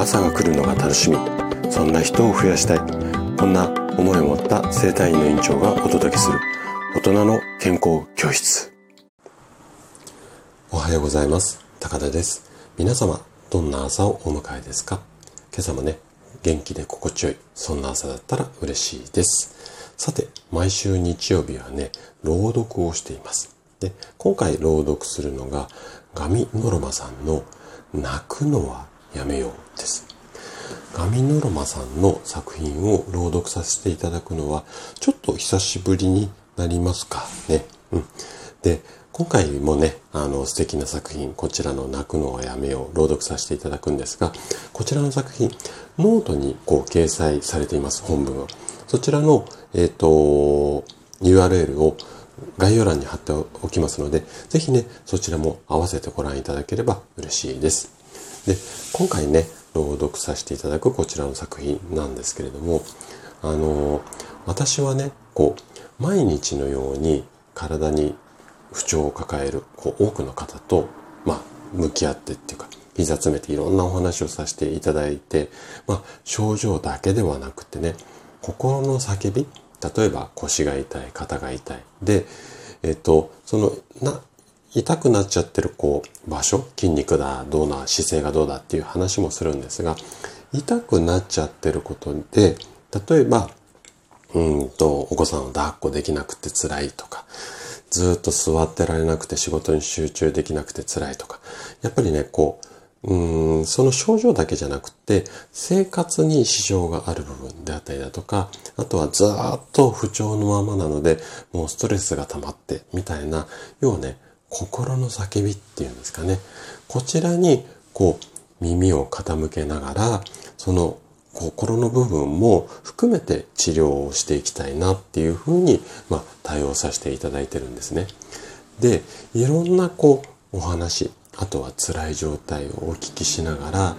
朝が来るのが楽しみ。そんな人を増やしたい。こんな思いを持った生体院の院長がお届けする。大人の健康教室。おはようございます。高田です。皆様どんな朝をお迎えですか？今朝もね元気で心地よいそんな朝だったら嬉しいです。さて毎週日曜日はね朗読をしています。で今回朗読するのがガミノロマさんの泣くのはやめようです。ガミノロマさんの作品を朗読させていただくのは、ちょっと久しぶりになりますかね。うん。で、今回もね、あの素敵な作品、こちらの泣くのはやめよう、朗読させていただくんですが、こちらの作品、ノートにこう掲載されています、本文を。そちらの、えっ、ー、と、URL を概要欄に貼っておきますので、ぜひね、そちらも合わせてご覧いただければ嬉しいです。で、今回ね、朗読させていただくこちらの作品なんですけれども、あの、私はね、こう、毎日のように体に不調を抱えるこう多くの方と、まあ、向き合ってっていうか、膝詰めていろんなお話をさせていただいて、まあ、症状だけではなくてね、心の叫び、例えば腰が痛い、肩が痛い。で、えっと、その、な、痛くなっちゃってるこう場所、筋肉だ、どうな、姿勢がどうだっていう話もするんですが、痛くなっちゃってることで、例えば、うんと、お子さんを抱っこできなくて辛いとか、ずっと座ってられなくて仕事に集中できなくて辛いとか、やっぱりね、こう、うんその症状だけじゃなくて、生活に支障がある部分であったりだとか、あとはずっと不調のままなので、もうストレスが溜まって、みたいな、要はね、心の叫びっていうんですかね。こちらに、こう、耳を傾けながら、その心の部分も含めて治療をしていきたいなっていうふうに、まあ、対応させていただいてるんですね。で、いろんなこう、お話、あとは辛い状態をお聞きしながら、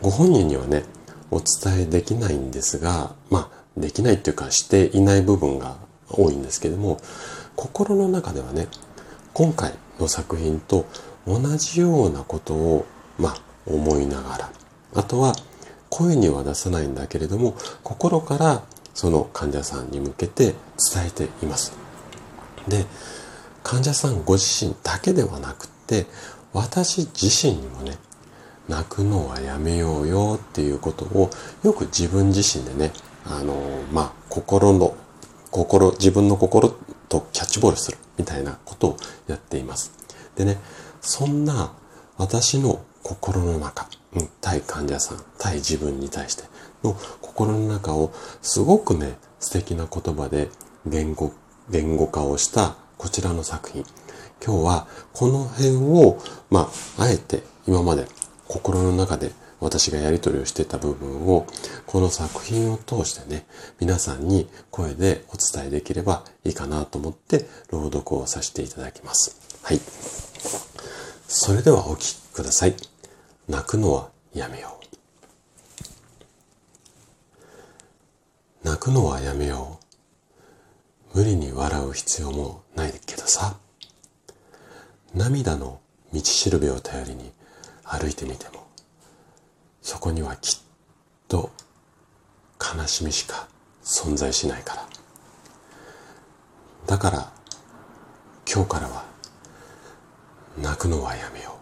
ご本人にはね、お伝えできないんですが、まあ、できないっていうかしていない部分が多いんですけども、心の中ではね、今回の作品と同じようなことを、まあ、思いながら、あとは声には出さないんだけれども、心からその患者さんに向けて伝えています。で、患者さんご自身だけではなくて、私自身にもね、泣くのはやめようよっていうことをよく自分自身でね、あの、まあ、心の、心、自分の心とキャッチボールするみたいなことをやっています。でね、そんな私の心の中、うん、対患者さん、対自分に対しての心の中をすごくね、素敵な言葉で言語、言語化をしたこちらの作品。今日はこの辺を、まあ、あえて今まで心の中で私がやり取りをしてた部分を、この作品を通してね、皆さんに声でお伝えできればいいかなと思って朗読をさせていただきます。はい。それではお聴きください。泣くのはやめよう。泣くのはやめよう。無理に笑う必要もないけどさ。涙の道しるべを頼りに歩いてみても、そこにはきっと悲しみしか存在しないから。だから、今日からは泣くのはやめよ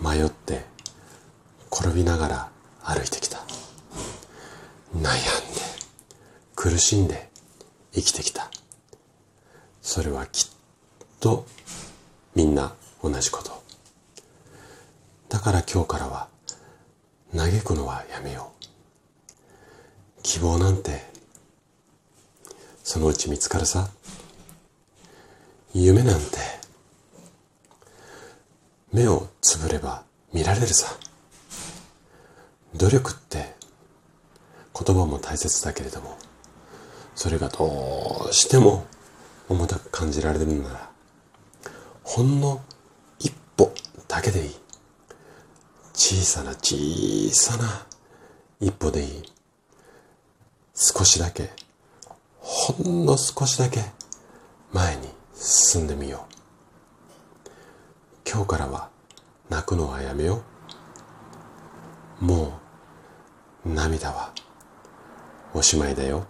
う。迷って転びながら歩いてきた。悩んで苦しんで生きてきた。それはきっとみんな同じこと。から今日からは嘆くのはやめよう。希望なんてそのうち見つかるさ。夢なんて目をつぶれば見られるさ。努力って言葉も大切だけれども、それがどうしても重たく感じられるなら、ほんの一歩だけでいい。小さな小さな一歩でいい。少しだけ、ほんの少しだけ前に進んでみよう。今日からは泣くのはやめよう。もう涙はおしまいだよ。